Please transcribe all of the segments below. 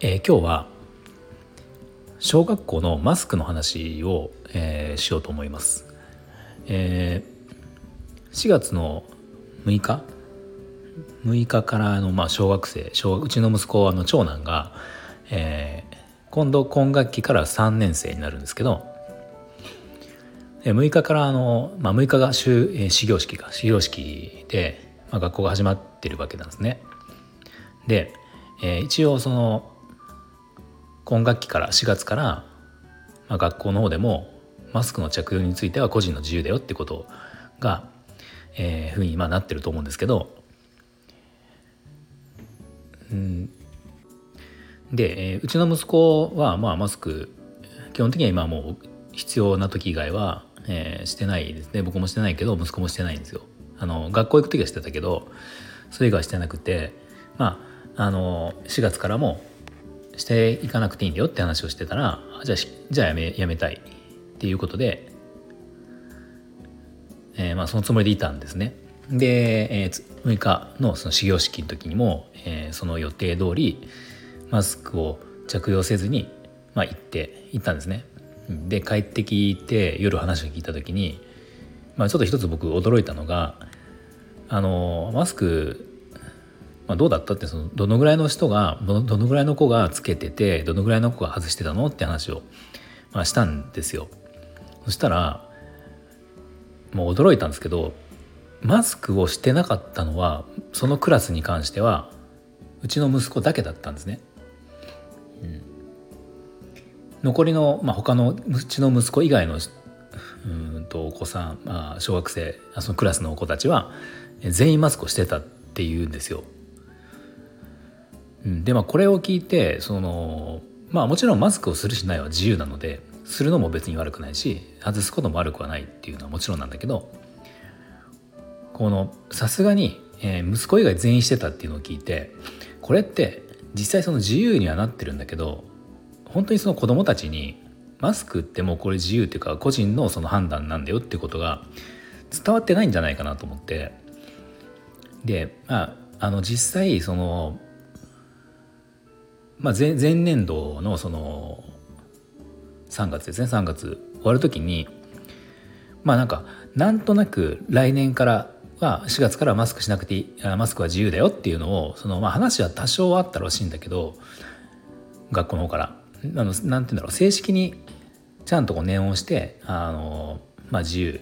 えー、今日は小学校のマスクの話を、えー、しようと思います、えー、4月の6日？6日からのまあ小学生小うちの息子はあの長男が、えー、今度今学期から3年生になるんですけど6日からあの、まあ、6日が終、えー、始業式か始業式で、まあ、学校が始まってるわけなんですね。で、えー、一応その今学期から4月から、まあ、学校の方でもマスクの着用については個人の自由だよってことが、えー、ふうにまあなってると思うんですけど、うん、で、えー、うちの息子はまあマスク基本的には今もう必要な時以外はえー、してないです。ね僕もしてないけど息子もしてないんですよ。あの学校行く時はしてたけどそれ以外はしてなくてまああの4月からもしていかなくていいんだよって話をしてたらじゃあじゃあやめやめたいっていうことで、えー、まあそのつもりでいたんですね。で、えー、6日のその始業式の時にも、えー、その予定通りマスクを着用せずに、まあ、行って行ったんですね。で帰ってきて夜話を聞いた時に、まあ、ちょっと一つ僕驚いたのがあのマスク、まあ、どうだったってそのどのぐらいの人がどのぐらいの子がつけててどのぐらいの子が外してたのって話を、まあ、したんですよ。そしたらもう驚いたんですけどマスクをしてなかったのはそのクラスに関してはうちの息子だけだったんですね。うん残りの、まあ、他のうちの息子以外のうんとお子さん、まあ、小学生そのクラスの子たちは全員マスクをしてたっていうんですよ。うん。でまあこれを聞いてそのまあもちろんマスクをするしないは自由なのでするのも別に悪くないし外すことも悪くはないっていうのはもちろんなんだけどこのさすがに、えー、息子以外全員してたっていうのを聞いてこれって実際その自由にはなってるんだけど本当にその子どもたちにマスクってもうこれ自由っていうか個人のその判断なんだよってことが伝わってないんじゃないかなと思って。でまああの実際その、まあ前、前年度のその3月ですね。3月。終わる時にまあなんかなんとなく来年からは4月からマスクしなくていいマスクは自由だよっていうのをそのまあ話は多少あったらしいんだけど学校の方から。あのなんて言うんだろう。正式にちゃんとこう念をしてあの、まあ、自由。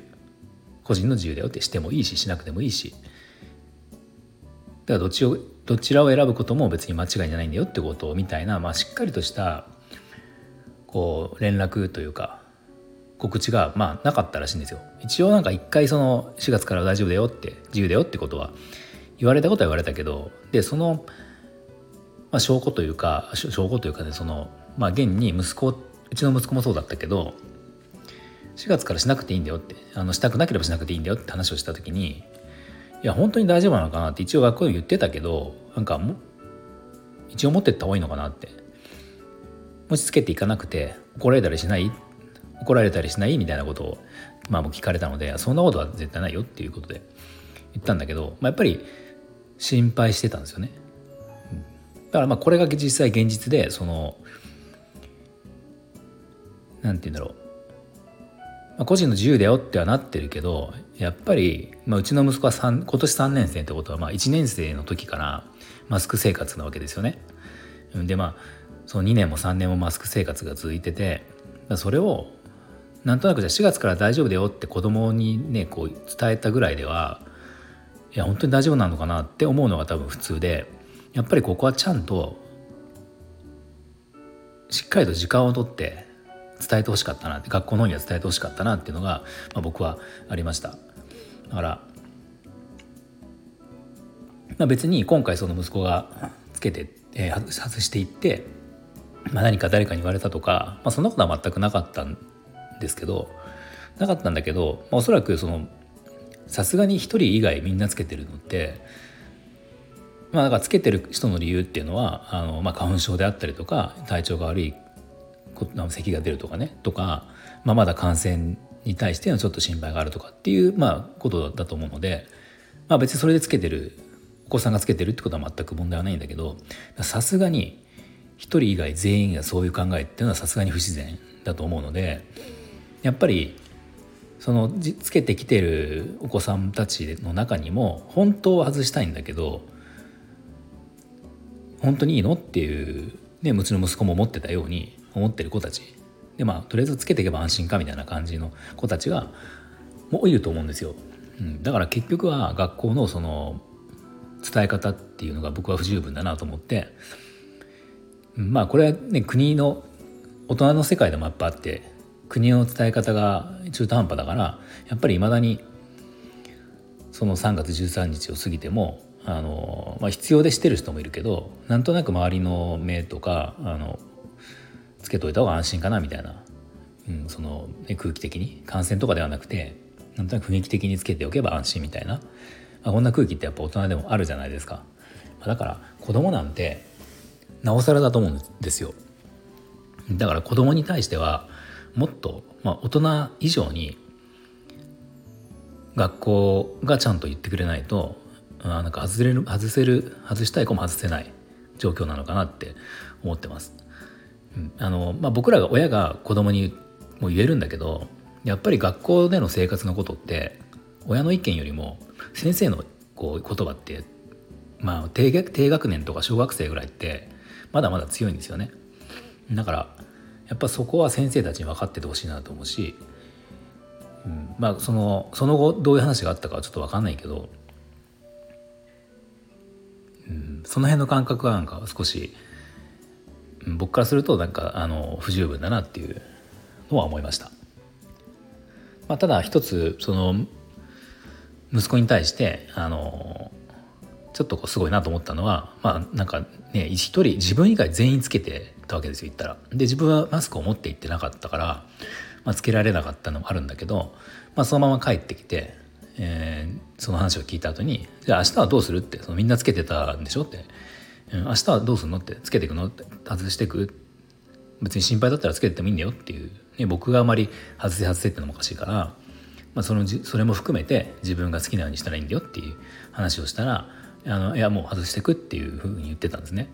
個人の自由だよってしてもいいししなくてもいいし。だからどっちをどちらを選ぶことも別に間違いじゃないんだよってことみたいな、まあ、しっかりとしたこう連絡というか告知がまあなかったらしいんですよ。一応なんか一回その4月から大丈夫だよって自由だよってことは言われたことは言われたけどでその、まあ、証拠というか証拠というかねそのまあ現に息子うちの息子もそうだったけど4月からしなくていいんだよってあのしたくなければしなくていいんだよって話をした時にいや本当に大丈夫なのかなって一応学校で言ってたけどなんかも一応持ってった方がいいのかなって。もしつけていかなくて怒られたりしない？怒られたりしない？みたいなことをまあもう聞かれたのでそんなことは絶対ないよっていうことで言ったんだけど、まあ、やっぱり心配してたんですよね。だからまあこれが実際現実でその何て言うんだろう、まあ、個人の自由だよってはなってるけどやっぱり、まあ、うちの息子は今年3年生ってことは、まあ、1年生の時からマスク生活なわけですよね。でまあその2年も3年もマスク生活が続いててそれをなんとなくじゃあ4月から大丈夫だよって子供にねこう伝えたぐらいではいや本当に大丈夫なのかなって思うのが多分普通でやっぱりここはちゃんとしっかりと時間をとって伝えてほしかったなって学校の方には伝えてほしかったなっていうのが、まあ、僕はありました。だから、まあ、別に今回その息子がつけて、えー、外していってまあ、何か誰かに言われたとか、まあ、そんなことは全くなかったんですけどなかったんだけど、まあ、おそらくそのさすがに1人以外みんなつけてるのってまあだからつけてる人の理由っていうのはあの、まあ、花粉症であったりとか体調が悪い咳が出るとかねとか、まあ、まだ感染に対してのちょっと心配があるとかっていう、まあ、ことだと思うので、まあ、別にそれでつけてるお子さんがつけてるってことは全く問題はないんだけどさすがに1人以外全員がそういう考えっていうのはさすがに不自然だと思うのでやっぱりそのつけてきてるお子さんたちの中にも本当は外したいんだけど本当にいいのっていう、ね、うちの息子も思ってたように思ってる子たち。でまあとりあえずつけていけば安心かみたいな感じの子たちがもういると思うんですよ。うん、だから結局は学校のその伝え方っていうのが僕は不十分だなと思って。まあこれはね国の大人の世界でもやっぱあって国の伝え方が中途半端だからやっぱりいまだにその3月13日を過ぎてもあの、まあ、必要でしてる人もいるけどなんとなく周りの目とかあのつけといた方が安心かなみたいな、うん、その、ね、空気的に感染とかではなくてなんとなく雰囲気的につけておけば安心みたいな、まあ、こんな空気ってやっぱ大人でもあるじゃないですか。まだから子供なんてなおさらだと思うんですよ。だから子供に対してはもっと、まあ、大人以上に学校がちゃんと言ってくれないとあなんか外れる外せる外したい子も外せない状況なのかなって思ってます。あのまあ、僕らが親が子供にも言えるんだけどやっぱり学校での生活のことって親の意見よりも先生のこう言葉ってまあ低低学年とか小学生ぐらいってまだまだ強いんですよね。だからやっぱそこは先生たちに分かっててほしいなと思うし、うん、まあそのその後どういう話があったかはちょっと分かんないけど、うん、その辺の感覚はなんか少し、僕からするとなんかあの不十分だなっていうのは思いました。まあ、ただ一つその息子に対してあのちょっとこうすごいなと思ったのはまあなんかね一人自分以外全員つけてたわけですよ言ったら。で自分はマスクを持って行ってなかったから、まあ、つけられなかったのもあるんだけど、まあ、そのまま帰ってきて、えー、その話を聞いた後に「じゃあ明日はどうする?」ってそのみんなつけてたんでしょって「、明日はどうするの?」って「つけていくの?」って「外していく?」別に心配だったらつけててもいいんだよっていう、ね、僕があまり外せ外せってのもおかしいから、まあ、そのそれも含めて自分が好きなようにしたらいいんだよっていう話をしたらあのいやもう外していくっていうふうに言ってたんですね。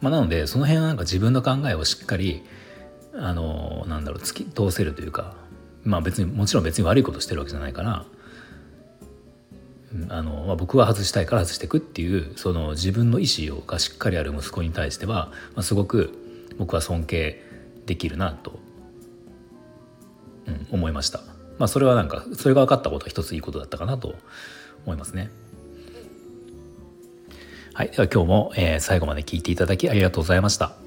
まあ、なのでその辺はなんか自分の考えをしっかりあのなんだろう突き通せるというかまあ別にもちろん別に悪いことしてるわけじゃないからあの、まあ、僕は外したいから外していくっていうその自分の意思がしっかりある息子に対しては、まあ、すごく僕は尊敬できるなと、うん、思いました。まあ、それはなんかそれが分かったことは一ついいことだったかなと思いますね。はい。では今日も、えー、最後まで聞いていただきありがとうございました。